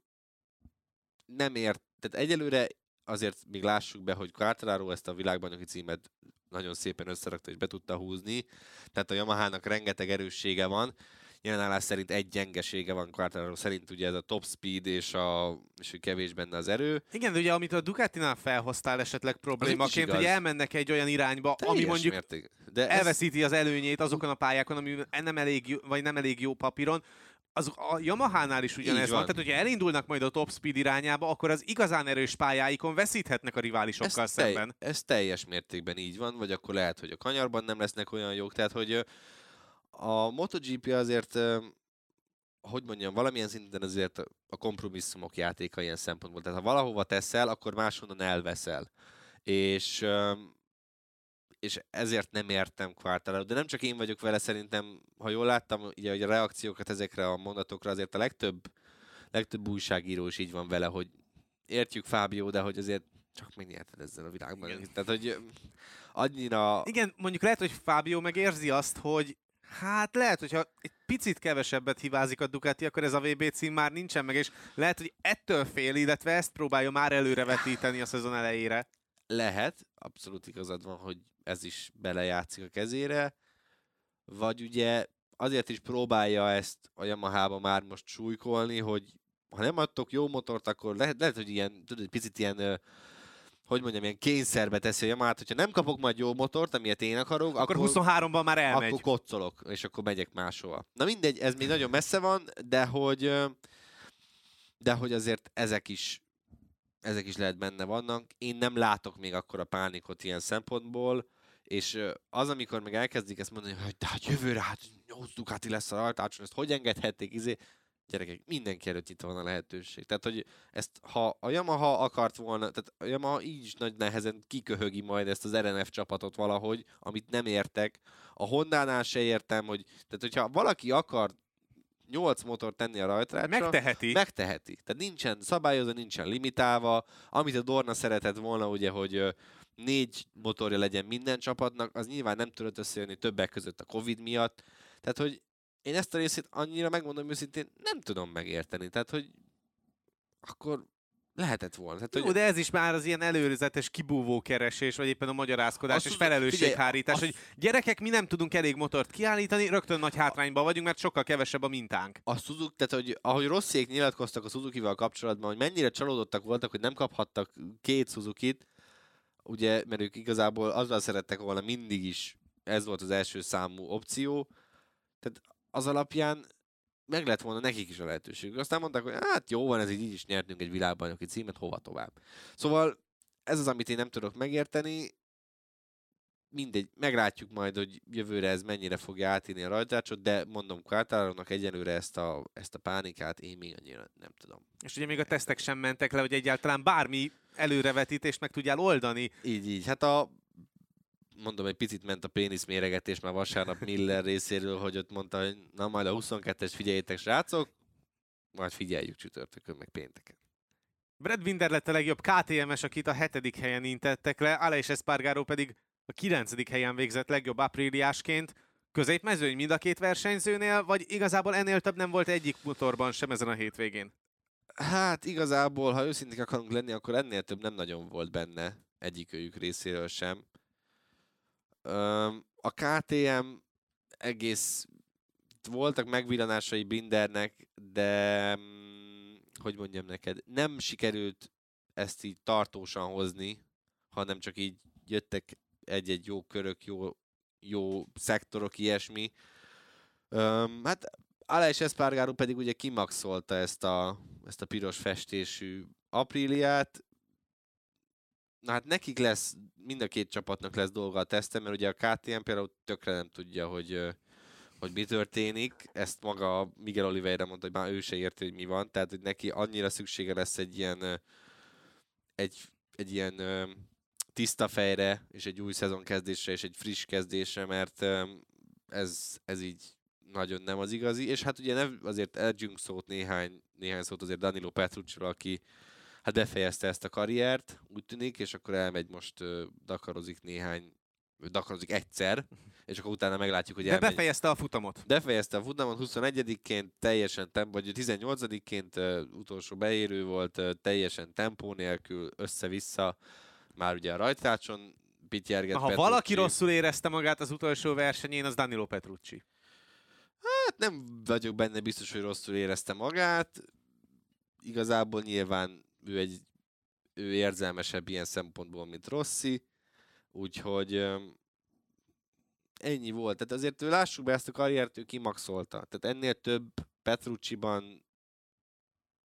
nem ért, tehát egyelőre azért még lássuk be, hogy Quartararo ezt a világbajnoki címet nagyon szépen összerakta és be tudta húzni. Tehát a Yamaha-nak rengeteg erőssége van. Jelenállás szerint egy gyengesége van Quartararo szerint, ugye ez a top speed és, a, és hogy kevés benne az erő. Igen, de ugye amit a Ducatinál felhoztál esetleg problémaként, hogy elmennek egy olyan irányba, Teljes ami mondjuk mérték. De elveszíti ez... az előnyét azokon a pályákon, ami nem elég jó, vagy nem elég jó papíron, az a Yamaha-nál is ugyanez van. van. Tehát, hogyha elindulnak majd a top speed irányába, akkor az igazán erős pályáikon veszíthetnek a riválisokkal ez, szemben. Telj, ez teljes mértékben így van, vagy akkor lehet, hogy a kanyarban nem lesznek olyan jók. Tehát, hogy a MotoGP azért, hogy mondjam, valamilyen szinten azért a kompromisszumok játéka ilyen szempontból. Tehát ha valahova teszel, akkor máshonnan elveszel. És és ezért nem értem Quartararo, de nem csak én vagyok vele, szerintem, ha jól láttam, ugye, hogy a reakciókat ezekre a mondatokra azért a legtöbb, legtöbb újságíró is így van vele, hogy értjük Fábio, de hogy azért csak megnyerted ezzel a világban. Igen. Tehát, hogy annyira... Igen, mondjuk lehet, hogy Fábio megérzi azt, hogy hát lehet, hogyha egy picit kevesebbet hibázik a Ducati, akkor ez a VB cím már nincsen meg, és lehet, hogy ettől fél, illetve ezt próbálja már előrevetíteni a szezon elejére. Lehet, abszolút igazad van, hogy ez is belejátszik a kezére, vagy ugye azért is próbálja ezt a Yamaha-ba már most súlykolni, hogy ha nem adtok jó motort, akkor lehet, lehet hogy ilyen, tudod, egy picit ilyen, hogy mondjam, ilyen kényszerbe teszi a Yamaha-t, hogyha nem kapok majd jó motort, amilyet én akarok, Akkor, akkor, 23-ban már elmegy. akkor koccolok, és akkor megyek máshova. Na mindegy, ez még nagyon messze van, de hogy, de hogy azért ezek is ezek is lehet benne vannak. Én nem látok még akkor a pánikot ilyen szempontból, és az, amikor meg elkezdik ezt mondani, hogy de hát jövőre hát 8 Ducati lesz a rajtácson, ezt hogy engedhették, izé, gyerekek, mindenki előtt itt van a lehetőség. Tehát, hogy ezt, ha a Yamaha akart volna, tehát a Yamaha így is nagy nehezen kiköhögi majd ezt az RNF csapatot valahogy, amit nem értek. A Hondánál se értem, hogy, tehát hogyha valaki akar 8 motor tenni a rajtrácsra, Megteheti. Megteheti. Tehát nincsen szabályozva, nincsen limitálva. Amit a Dorna szeretett volna, ugye, hogy négy motorja legyen minden csapatnak, az nyilván nem tudott összejönni többek között a Covid miatt. Tehát, hogy én ezt a részét annyira megmondom őszintén, nem tudom megérteni. Tehát, hogy akkor lehetett volna. Tehát, Jó, hogy de ez is már az ilyen előzetes kibúvó keresés, vagy éppen a magyarázkodás Azt és felelősséghárítás, figyelj, hogy gyerekek, mi nem tudunk elég motort kiállítani, rögtön nagy hátrányban vagyunk, mert sokkal kevesebb a mintánk. a Suzuki, tehát hogy ahogy Rossziék nyilatkoztak a Suzuki-val kapcsolatban, hogy mennyire csalódottak voltak, hogy nem kaphattak két Suzuki-t, ugye, mert ők igazából azzal szerettek volna mindig is, ez volt az első számú opció, tehát az alapján meg lett volna nekik is a lehetőség. Aztán mondták, hogy hát jó van, ez így, így is nyertünk egy világbajnoki címet, hova tovább. Szóval ez az, amit én nem tudok megérteni, mindegy, meglátjuk majd, hogy jövőre ez mennyire fogja átírni a rajtácsot, de mondom, Quartararonak egyelőre ezt a, ezt a pánikát én még annyira nem tudom. És ugye még a tesztek sem mentek le, hogy egyáltalán bármi előrevetítést meg tudjál oldani. Így, így. Hát a mondom, egy picit ment a pénisz méregetés már vasárnap Miller részéről, hogy ott mondta, hogy na majd a 22-es figyeljétek, srácok, majd figyeljük csütörtökön, meg pénteken. Brad Binder lett a legjobb KTMS, akit a hetedik helyen intettek le, Aleix Espargaró pedig a kilencedik helyen végzett legjobb apríliásként. Középmezőny mind a két versenyzőnél, vagy igazából ennél több nem volt egyik motorban sem ezen a hétvégén? Hát igazából, ha őszinték akarunk lenni, akkor ennél több nem nagyon volt benne egyikőjük részéről sem. A KTM egész voltak megvillanásai Bindernek, de mm, hogy mondjam neked, nem sikerült ezt így tartósan hozni, hanem csak így jöttek egy-egy jó körök, jó, jó szektorok, ilyesmi. Öm, hát Aleix Espargaró pedig ugye kimaxolta ezt a, ezt a piros festésű apríliát. Na hát nekik lesz, mind a két csapatnak lesz dolga a teszten, mert ugye a KTM például tökre nem tudja, hogy, hogy mi történik. Ezt maga Miguel Oliveira mondta, hogy már ő se érti, hogy mi van. Tehát, hogy neki annyira szüksége lesz egy ilyen, egy, egy ilyen tiszta fejre, és egy új szezon kezdésre, és egy friss kezdésre, mert ez, ez így nagyon nem az igazi, és hát ugye ne, azért adjunk szót néhány, néhány szót azért Danilo Petrucciról, aki hát befejezte ezt a karriert, úgy tűnik, és akkor elmegy most Dakarozik néhány, Dakarozik egyszer, és akkor utána meglátjuk, hogy De elmegy. befejezte a futamot. Befejezte a futamot 21-ként, teljesen temp, vagy 18-ként uh, utolsó beérő volt, teljesen tempó nélkül, össze-vissza, már ugye a rajtácson pityerget Na, ha Petrucci. valaki rosszul érezte magát az utolsó versenyén, az Danilo Petrucci. Hát nem vagyok benne biztos, hogy rosszul érezte magát. Igazából nyilván ő egy ő érzelmesebb ilyen szempontból, mint Rossi. Úgyhogy ennyi volt. Tehát azért ő lássuk be ezt a karriert, ő kimaxolta. Tehát ennél több Petrucci-ban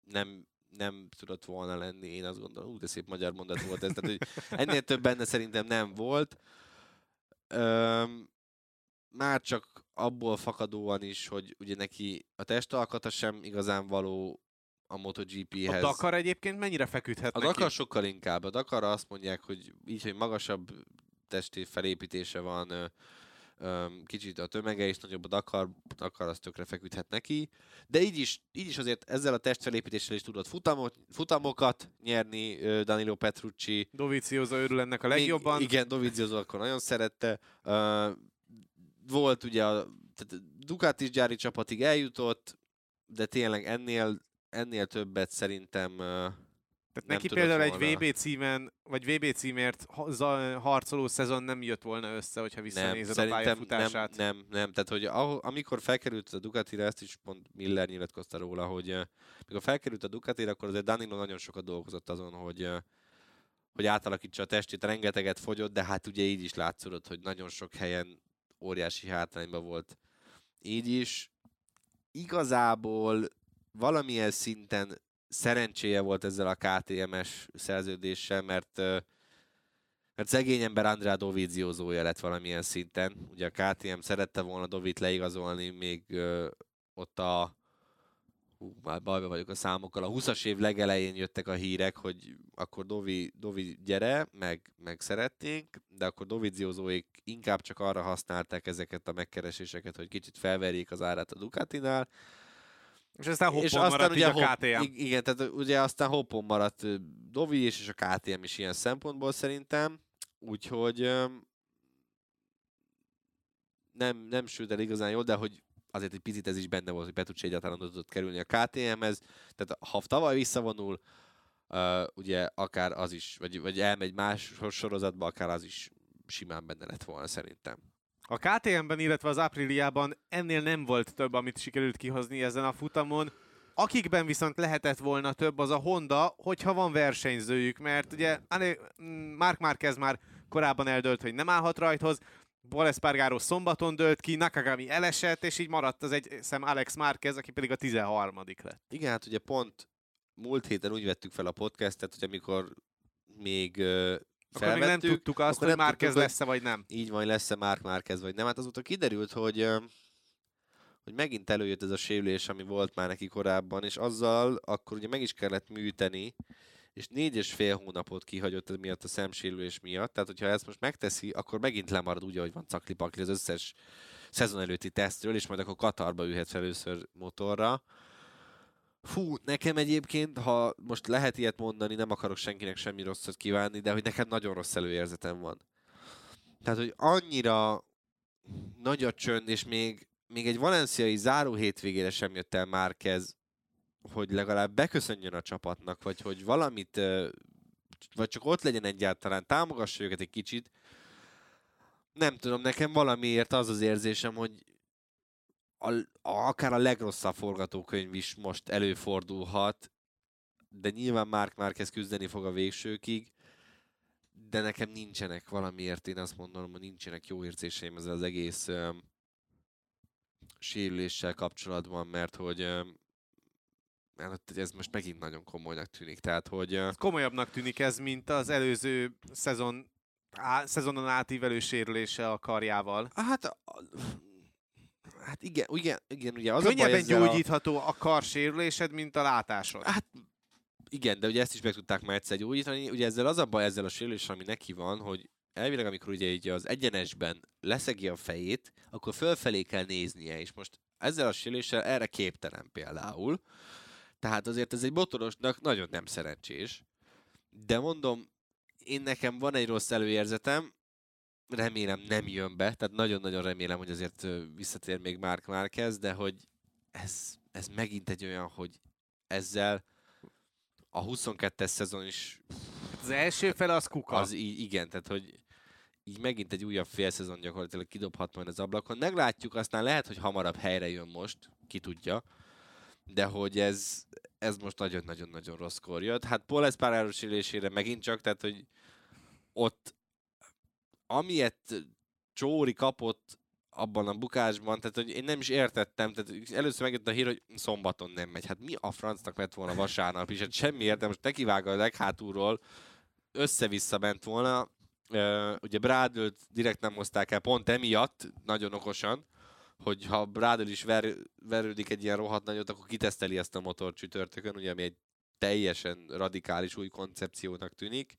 nem, nem tudott volna lenni, én azt gondolom, úgy de szép magyar mondat volt ez, tehát hogy ennél több benne szerintem nem volt. Öm, már csak abból fakadóan is, hogy ugye neki a testalkata sem igazán való a MotoGP-hez. A Dakar egyébként mennyire feküdhet A neki? Dakar sokkal inkább. A Dakar azt mondják, hogy így, hogy magasabb testi felépítése van, kicsit a tömege is nagyobb, a Dakar, Dakar az tökre feküdhet neki, de így is, így is azért ezzel a testfelépítéssel is tudott futamot, futamokat nyerni Danilo Petrucci. Dovizioso örül ennek a legjobban. Még, igen, Dovizioso akkor nagyon szerette. Volt ugye a tehát Ducati gyári csapatig eljutott, de tényleg ennél, ennél többet szerintem Tehát nem neki például volna. egy VB címen, vagy VB címért harcoló szezon nem jött volna össze, hogyha nem, visszanézed a szerintem nem, pályafutását. nem, nem, tehát hogy ahol, amikor felkerült a Ducatira, ezt is pont Miller nyilatkozta róla, hogy uh, mikor felkerült a Ducatira, akkor azért Danilo nagyon sokat dolgozott azon, hogy uh, hogy átalakítsa a testét, rengeteget fogyott, de hát ugye így is látszódott, hogy nagyon sok helyen óriási hátrányban volt. Így is igazából valamilyen szinten szerencséje volt ezzel a KTMS szerződéssel, mert mert szegény ember Andrea Doviziozója lett valamilyen szinten. Ugye a KTM szerette volna Dovit leigazolni, még ott a hú, már bajba vagyok a számokkal, a 20-as év legelején jöttek a hírek, hogy akkor Dovi, Dovi gyere, meg, meg szeretnénk, de akkor Doviziozóik inkább csak arra használták ezeket a megkereséseket, hogy kicsit felverjék az árát a Ducatinál, És aztán hoppon maradt így hopp- a KTM. ig- Igen, tehát ugye aztán hoppon maradt Dovi is, és a KTM is ilyen szempontból szerintem. Úgyhogy nem, nem sült el igazán jól, de hogy azért egy picit ez is benne volt, hogy Petrucci egyáltalán tudott kerülni a KTM-hez. Tehát ha tavaly visszavonul, uh, ugye akár az is, vagy, vagy elmegy más sorozatba, akár az is simán benne lett volna szerintem. A KTM-ben, illetve az Apriliában ennél nem volt több, amit sikerült kihozni ezen a futamon. Akikben viszont lehetett volna több, az a Honda, hogyha van versenyzőjük, mert ugye Mark Márquez már korábban eldölt, hogy nem állhat rajthoz, Paul Espargaro szombaton dölt ki, Nakagami elesett, és így maradt az egy szem Alex Márquez, aki pedig a 13 lett. Igen, hát ugye pont múlt héten úgy vettük fel a podcastet, hogy amikor még Akkor még nem tudtuk azt, hogy hogy- lesz-e vagy nem. így van, lesz-e Mark Márquez vagy nem. Hát azóta kiderült, hogy, hogy megint előjött ez a sérülés, ami volt már neki korábban, és azzal akkor ugye meg is kellett műteni, és négy és fél hónapot kihagyott ez miatt a szemsérülés miatt. Tehát, hogyha ezt most megteszi, akkor megint lemarad úgy, ahogy van cakli pakli az összes szezon előtti tesztről, és majd akkor Katarba ülhet először motorra. Fú, nekem egyébként, ha most lehet ilyet mondani, nem akarok senkinek semmi rosszat kívánni, de hogy nekem nagyon rossz előérzetem van. Tehát, hogy annyira nagy a csönd, és még, még egy valenciai záró hétvégére sem jött el Márquez, hogy legalább beköszönjön a csapatnak, vagy hogy valamit, vagy csak ott legyen egyáltalán, támogassa őket egy kicsit. Nem tudom, nekem valamiért az az érzésem, hogy a, a, akár a legrosszabb forgatókönyv is most előfordulhat, de nyilván Mark Márquez küzdeni fog a végsőkig, de nekem nincsenek valamiért, én azt mondom, hogy nincsenek jó érzéseim ezzel az egész um, sérüléssel kapcsolatban, mert hogy um, mert ez most megint nagyon komolynak tűnik. Tehát, hogy Komolyabbnak tűnik ez, mint az előző szezon, á, szezonon átívelő sérülése a karjával. hát, hát igen, igen, igen, ugye az a baj Könnyebben ezzel a- gyógyítható a karsérülésed, mint a látásod. Hát igen, de ugye ezt is meg tudták már egyszer gyógyítani. Ugye ezzel az a baj ezzel a sérüléssel, ami neki van, hogy elvileg amikor ugye így az egyenesben leszegi a fejét, akkor fölfelé kell néznie, és most ezzel a sérüléssel erre képtelen például. Tehát azért ez egy motorosnak nagyon nem szerencsés. De mondom, én nekem van egy rossz előérzetem, remélem nem jön be, tehát nagyon-nagyon remélem, hogy azért visszatér még Mark Márquez, de hogy ez, ez megint egy olyan, hogy ezzel a 22-es szezon is Az első fele az kuka. az így, igen, tehát hogy így megint egy újabb fél szezon gyakorlatilag kidobhat majd az ablakon. Meglátjuk, aztán lehet, hogy hamarabb helyre jön most, ki tudja, de hogy ez, ez most nagyon-nagyon-nagyon rosszkor jött. Hát Paul Espargaro sérülésére megint csak, tehát hogy ott amilyet Csóri kapott abban a bukásban, tehát hogy én nem is értettem, tehát először megjött a hír, hogy szombaton nem megy. Hát mi a francnak lett volna vasárnap is, hát semmi értem, most nekivág a leghátulról, össze-vissza ment volna, ugye Brádölt direkt nem hozták el, pont emiatt, nagyon okosan, hogy ha Brádöl is ver, verődik egy ilyen rohadt nagyot, akkor kiteszteli ezt a motor csütörtökön, ugye ami egy teljesen radikális új koncepciónak tűnik.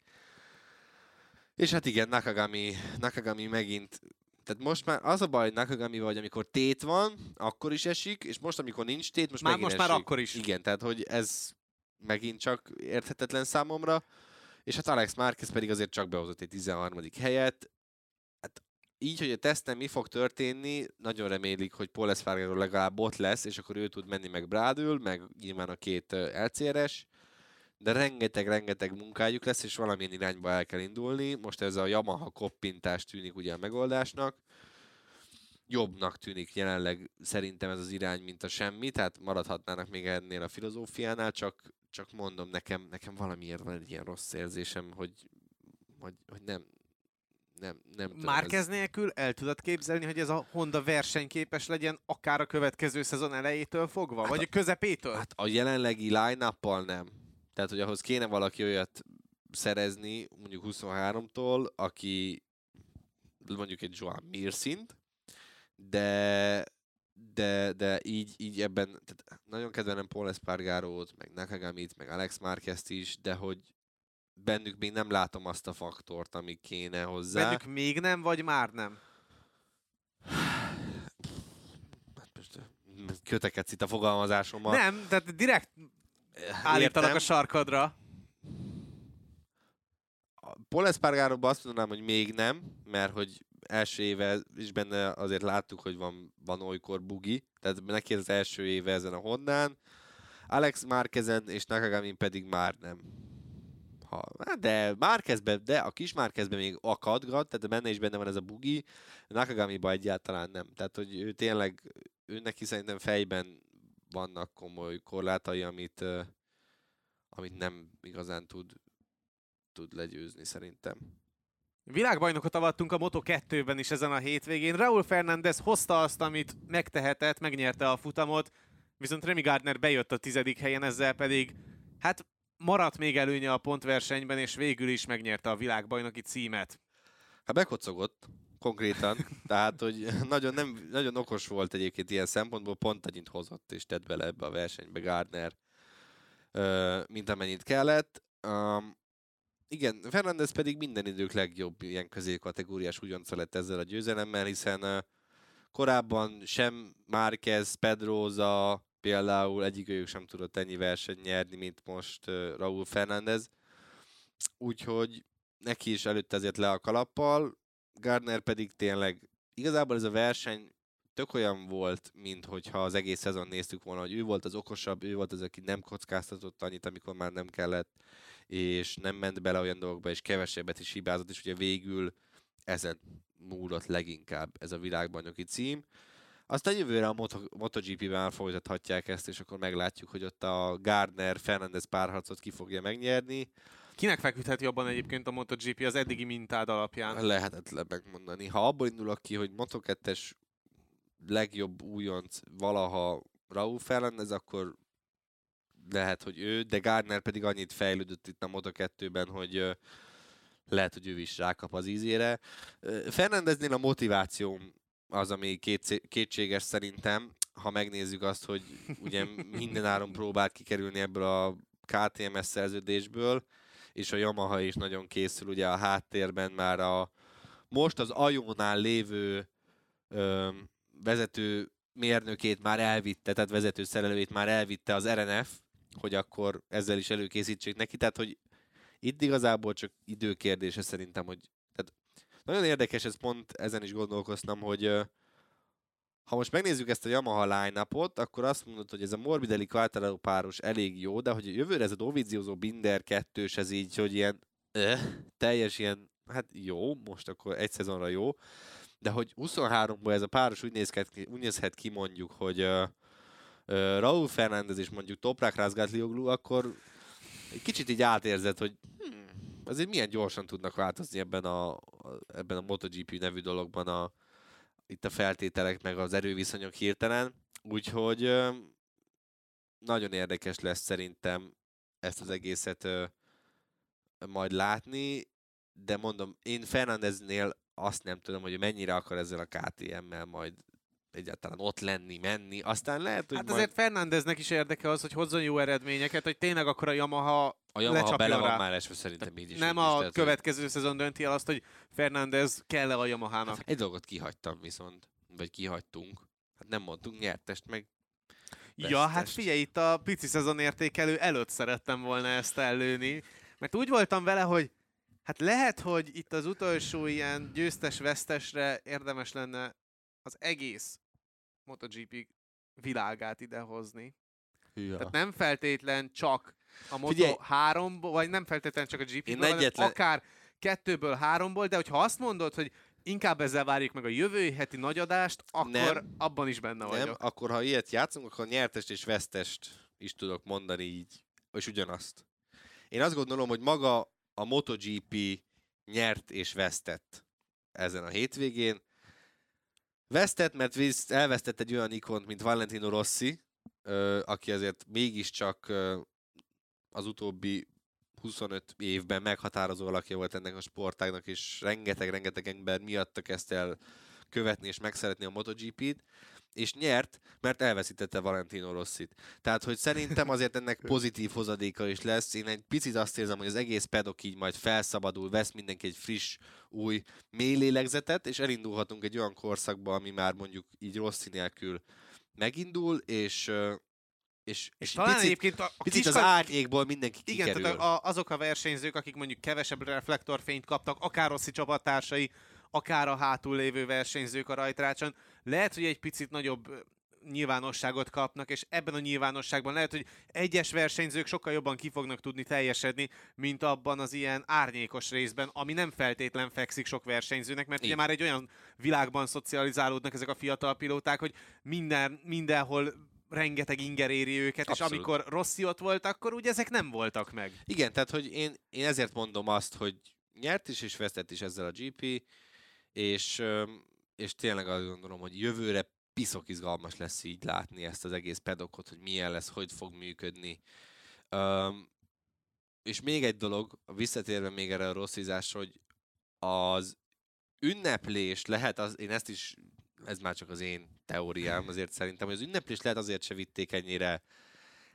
És hát igen, Nakagami, Nakagami megint tehát most már az a baj Nakagami hogy amikor tét van, akkor is esik, és most, amikor nincs tét, most már megint most esik. már akkor is. Igen, tehát hogy ez megint csak érthetetlen számomra. És hát Alex Márquez pedig azért csak behozott egy 13. helyet. Hát így, hogy a teszten mi fog történni, nagyon remélik, hogy Paul Espargaro legalább ott lesz, és akkor ő tud menni meg Brádül, meg nyilván a két LCRS, de rengeteg-rengeteg munkájuk lesz, és valamilyen irányba el kell indulni. Most ez a Yamaha koppintás tűnik ugye a megoldásnak. Jobbnak tűnik jelenleg szerintem ez az irány, mint a semmi, tehát maradhatnának még ennél a filozófiánál, csak, csak mondom, nekem, nekem valamiért van egy ilyen rossz érzésem, hogy, hogy, hogy nem, nem, nem tudom. Márkez nélkül el tudod képzelni, hogy ez a Honda versenyképes legyen akár a következő szezon elejétől fogva? Hát vagy a- a közepétől? Hát a jelenlegi line nem. Tehát, hogy ahhoz kéne valaki olyat szerezni, mondjuk 23-tól, aki mondjuk egy Joan Mir szint, de, de, de így, így ebben, tehát nagyon kedvelem Paul Espargarót, meg Nakagamit, meg Alex Márquezt is, de hogy bennük még nem látom azt a faktort, ami kéne hozzá. Bennük még nem, vagy már nem? Hát eh, kötekedsz itt a fogalmazásommal. Nem, tehát direkt állítalak Értem. a sarkadra. A Paul Espargaróban azt mondanám, hogy még nem, mert hogy első éve is benne azért láttuk, hogy van, van olykor bugi, tehát neki az első éve ezen a Hondán. Alex Márkezen és Nakagamin pedig már nem. Ha, hát de Márkezben, de a kis Márkezben még akadgat, tehát benne is benne van ez a bugi, Nakagamiban egyáltalán nem. Tehát, hogy ő tényleg, ő neki szerintem fejben vannak komoly korlátai, amit, amit nem igazán tud, tud legyőzni szerintem. Világbajnokot avattunk a Moto2-ben is ezen a hétvégén. Raúl Fernández hozta azt, amit megtehetett, megnyerte a futamot, viszont Remy Gardner bejött a tizedik helyen, ezzel pedig hát maradt még előnye a pontversenyben, és végül is megnyerte a világbajnoki címet. Hát bekocogott, konkrétan. Tehát, hogy nagyon, nem, nagyon okos volt egyébként ilyen szempontból, pont annyit hozott és tett bele ebbe a versenybe Gardner, mint amennyit kellett. Um, igen, Fernandez pedig minden idők legjobb ilyen középkategóriás újonca lett ezzel a győzelemmel, hiszen korábban sem Márquez, Pedroza például egyikőjük sem tudott ennyi versenyt nyerni, mint most Raúl Fernández. Úgyhogy neki is előtte ezért le a kalappal, Gardner pedig tényleg igazából ez a verseny tök olyan volt, mint hogyha az egész szezon néztük volna, hogy ő volt az okosabb, ő volt az, aki nem kockáztatott annyit, amikor már nem kellett, és nem ment bele olyan dolgokba, és kevesebbet is hibázott, és ugye végül ezen múlott leginkább ez a világbajnoki cím. Aztán jövőre a Moto- MotoGP-ben folytathatják ezt, és akkor meglátjuk, hogy ott a Gardner-Fernandez párharcot ki fogja megnyerni. Kinek feküdhet jobban egyébként a MotoGP az eddigi mintád alapján? Lehetetlen megmondani. Ha abból indulok ki, hogy Moto2-es legjobb újonc valaha Raúl Fernández, akkor lehet, hogy ő, de Gardner pedig annyit fejlődött itt a Moto2-ben, hogy lehet, hogy ő is rákap az ízére. Fernandeznél a motiváció az, ami kétsé- kétséges szerintem, ha megnézzük azt, hogy (laughs) ugye minden áron próbált kikerülni ebből a KTMS szerződésből, és a Yamaha is nagyon készül ugye a háttérben már a most az Ajónál lévő ö, vezető mérnökét már elvitte, tehát vezető szerelőjét már elvitte az RNF, hogy akkor ezzel is előkészítsék neki, tehát hogy itt igazából csak időkérdése szerintem, hogy tehát nagyon érdekes, ez pont ezen is gondolkoztam, hogy ha most megnézzük ezt a Yamaha line akkor azt mondod, hogy ez a Morbidelli Quartararo páros elég jó, de hogy a jövőre ez a Dovizioso Binder kettős, ez így, hogy ilyen eh, teljes ilyen, hát jó, most akkor egy szezonra jó, de hogy 23-ban ez a páros úgy, nézhet ki, úgy nézhet ki mondjuk, hogy uh, uh, Raúl Fernández és mondjuk Toprak Razgatlioglu, akkor egy kicsit így átérzed, hogy hmm, azért milyen gyorsan tudnak változni ebben a, ebben a MotoGP nevű dologban a, itt a feltételek, meg az erőviszonyok hirtelen. Úgyhogy nagyon érdekes lesz szerintem ezt az egészet majd látni, de mondom, én Fernandeznél azt nem tudom, hogy mennyire akar ezzel a KTM-mel majd egyáltalán ott lenni, menni. Aztán lehet, hogy Hát majd azért Fernandeznek is érdeke az, hogy hozzon jó eredményeket, hogy tényleg akkor a Yamaha a Yamaha bele van rá. már esve szerintem így is. nem is, a hogy- következő szezon dönti el azt, hogy Fernandez kell-e a Yamahának. Hát egy dolgot kihagytam viszont, vagy kihagytunk. Hát nem mondtunk nyertest, meg Ja, hát vesztest. figyelj, itt a pici szezon értékelő előtt szerettem volna ezt ellőni, mert úgy voltam vele, hogy hát lehet, hogy itt az utolsó ilyen győztes-vesztesre érdemes lenne az egész MotoGP világát idehozni. hűha. Tehát nem feltétlen csak a Moto Figyelj! 3 vagy nem feltétlen csak a gp Én hanem egyetlen- akár kettőből háromból, de hogyha azt mondod, hogy inkább ezzel várjuk meg a jövő heti nagyadást, akkor Nem. abban is benne nem, vagyok. akkor ha ilyet játszunk, akkor nyertest és vesztest is tudok mondani így, és ugyanazt. Én azt gondolom, hogy maga a MotoGP nyert és vesztett ezen a hétvégén. Vesztett, mert elvesztett egy olyan ikont, mint Valentino Rossi, aki azért mégiscsak az utóbbi 25 évben meghatározó alakja volt ennek a sportágnak, és rengeteg-rengeteg ember miatta kezdte el követni és megszeretni a MotoGP-t, és nyert, mert elveszítette Valentino Rossit. Tehát, hogy szerintem azért ennek (laughs) pozitív hozadéka is lesz. Én egy picit azt érzem, hogy az egész pedok így majd felszabadul, vesz mindenki egy friss, új, mély lélegzetet, és elindulhatunk egy olyan korszakba, ami már mondjuk így Rossi nélkül megindul, és, és, És és talán picit, egyébként a, a picit az kiskar- árnyékból mindenki Igen, kikerül. tehát a, azok a versenyzők, akik mondjuk kevesebb reflektorfényt kaptak, akár Rossi csapattársai, akár a hátul lévő versenyzők a rajtrácson, lehet, hogy egy picit nagyobb nyilvánosságot kapnak, és ebben a nyilvánosságban lehet, hogy egyes versenyzők sokkal jobban ki fognak tudni teljesedni, mint abban az ilyen árnyékos részben, ami nem feltétlen fekszik sok versenyzőnek, mert ugye Így. már egy olyan világban szocializálódnak ezek a fiatal pilóták, hogy minden, mindenhol rengeteg inger éri őket, Abszolút. és amikor Rossi ott volt, akkor ugye ezek nem voltak meg. Igen, tehát hogy én, én ezért mondom azt, hogy nyert is és vesztett is ezzel a GP, és, és tényleg azt gondolom, hogy jövőre piszok izgalmas lesz így látni ezt az egész pedokot, hogy milyen lesz, hogy fog működni. Um, és még egy dolog, visszatérve még erre a rosszizásra, hogy az ünneplés lehet, az, én ezt is, ez már csak az én teóriám, (laughs) azért szerintem, hogy az ünneplés lehet azért se vitték ennyire,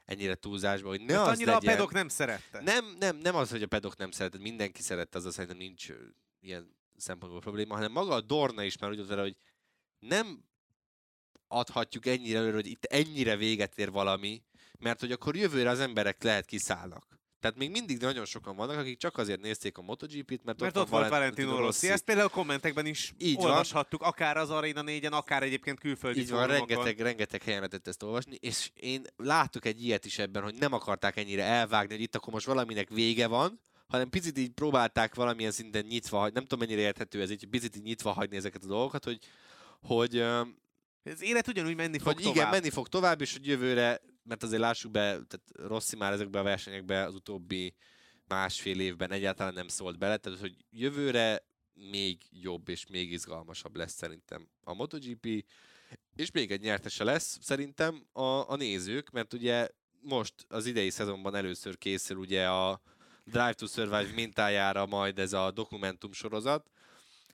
ennyire túlzásba, hogy ne Mert az annyira legyen, a pedok nem szerette. nem, nem, nem az, hogy a pedok nem szeretett, mindenki szerette, az szerintem nincs ilyen szempontból probléma, hanem maga a Dorna is már úgy volt vele, hogy nem adhatjuk ennyire előre, hogy itt ennyire véget ér valami, mert hogy akkor jövőre az emberek lehet kiszállnak. Tehát még mindig nagyon sokan vannak, akik csak azért nézték a MotoGP-t, mert, Mert ott, ott van volt Valentino Rossi. Ezt például a kommentekben is Így van. olvashattuk, akár az Arena 4-en, akár egyébként külföldi Így van, rengeteg, rengeteg helyen lehetett ezt olvasni, és én láttuk egy ilyet is ebben, hogy nem akarták ennyire elvágni, hogy itt akkor most valaminek vége van, hanem picit így próbálták valamilyen szinten nyitva nem tudom mennyire érthető ez, így picit így nyitva hagyni ezeket a dolgokat, hogy, hogy, Az élet ugyanúgy menni fog hogy tovább. igen, menni fog tovább, és hogy jövőre, mert azért lássuk be, tehát Rossi már ezekben a versenyekben az utóbbi másfél évben egyáltalán nem szólt bele, tehát hogy jövőre még jobb és még izgalmasabb lesz szerintem a MotoGP, és még egy nyertese lesz szerintem a, a nézők, mert ugye most az idei szezonban először készül ugye a Drive to Survive mintájára majd ez a dokumentum sorozat,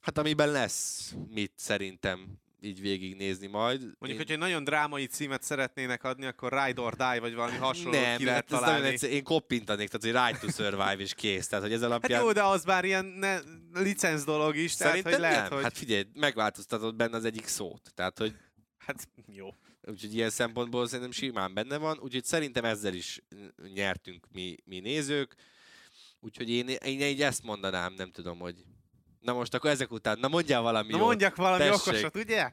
hát amiben lesz mit szerintem így végignézni majd. Mondjuk, Én- hogyha nagyon drámai címet szeretnének adni, akkor Ride or Die, vagy valami hasonlót nem, ki lehet hát találni. egyszer, én koppintanék, tehát hogy Ride to Survive is kész. Tehát, hogy ez Hát alapján... jó, de az már ilyen ne, licenc dolog is, tehát Szerintem hogy lehet, nem. hogy... Hát figyelj, megváltoztatod benne az egyik szót. Tehát, hogy hát jó. úgyhogy ilyen szempontból szerintem simán benne van. Úgyhogy szerintem ezzel is nyertünk mi, mi nézők. Úgyhogy én, én így ezt mondanám, nem tudom, hogy... Na most akkor ezek után, na mondjál valami Na jót. mondjak valami tessék. okosat, ugye?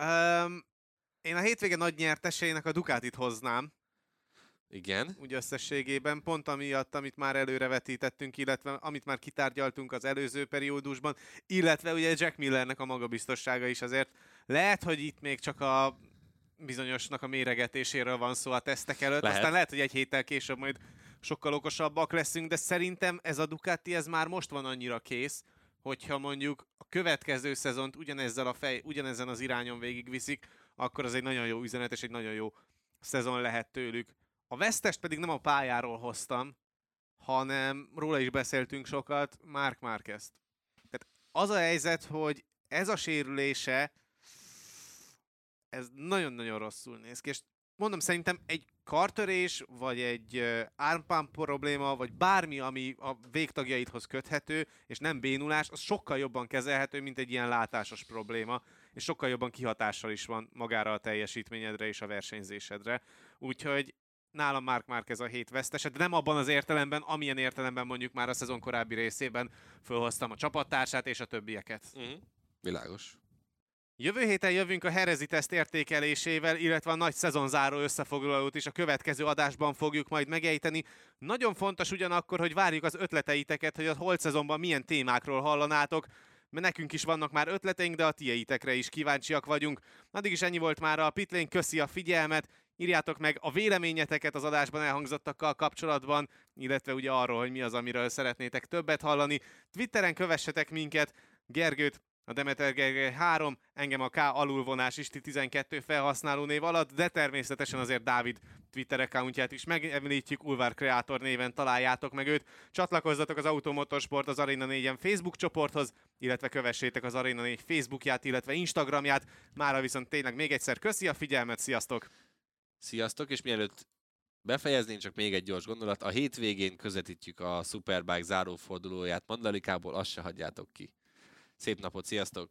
Um, én a hétvége nagy nyertesének a Ducatit hoznám, Igen. úgy összességében, pont amiatt, amit már előrevetítettünk, illetve amit már kitárgyaltunk az előző periódusban, illetve ugye Jack Millernek a magabiztossága is azért. Lehet, hogy itt még csak a bizonyosnak a méregetéséről van szó a tesztek előtt, Lehet. aztán lehet, hogy egy héttel később majd sokkal okosabbak leszünk, de szerintem ez a Ducati ez már most van annyira kész, hogyha mondjuk a következő szezont ugyanezzel a fej, ugyanezen az irányon végigviszik, akkor az egy nagyon jó üzenet és egy nagyon jó szezon lehet tőlük. A vesztest pedig nem a pályáról hoztam, hanem róla is beszéltünk sokat, Mark Marquez. Tehát az a helyzet, hogy ez a sérülése, ez nagyon-nagyon rosszul néz ki, és mondom, szerintem egy kartörés, vagy egy armpump probléma, vagy bármi, ami a végtagjaidhoz köthető, és nem bénulás, az sokkal jobban kezelhető, mint egy ilyen látásos probléma, és sokkal jobban kihatással is van magára a teljesítményedre és a versenyzésedre. Úgyhogy nálam Mark Márquez a hét vesztese, de nem abban az értelemben, amilyen értelemben mondjuk már a szezon korábbi részében fölhoztam a csapattársát és a többieket. Uh-huh. Világos. Jövő héten jövünk a Herezi teszt értékelésével, illetve a nagy szezonzáró összefoglalót is a következő adásban fogjuk majd megejteni. Nagyon fontos ugyanakkor, hogy várjuk az ötleteiteket, hogy a holt szezonban milyen témákról hallanátok, mert nekünk is vannak már ötleteink, de a tieitekre is kíváncsiak vagyunk. Addig is ennyi volt már a Pitlane, köszi a figyelmet, írjátok meg a véleményeteket az adásban elhangzottakkal kapcsolatban, illetve ugye arról, hogy mi az, amiről szeretnétek többet hallani. Twitteren kövessetek minket, Gergőt a Demeter Gergely 3, engem a K alulvonás Isti 12 felhasználó név alatt, de természetesen azért Dávid Twitter accountját is megemlítjük, Ulvár Kreator néven találjátok meg őt. Csatlakozzatok az Automotorsport az Arena 4-en Facebook csoporthoz, illetve kövessétek az Arena 4 Facebookját, illetve Instagramját. Mára viszont tényleg még egyszer köszi a figyelmet, sziasztok! Sziasztok, és mielőtt befejezném, csak még egy gyors gondolat. A hétvégén közvetítjük a Superbike zárófordulóját Mandalikából, azt se hagyjátok ki. Szép napot, sziasztok!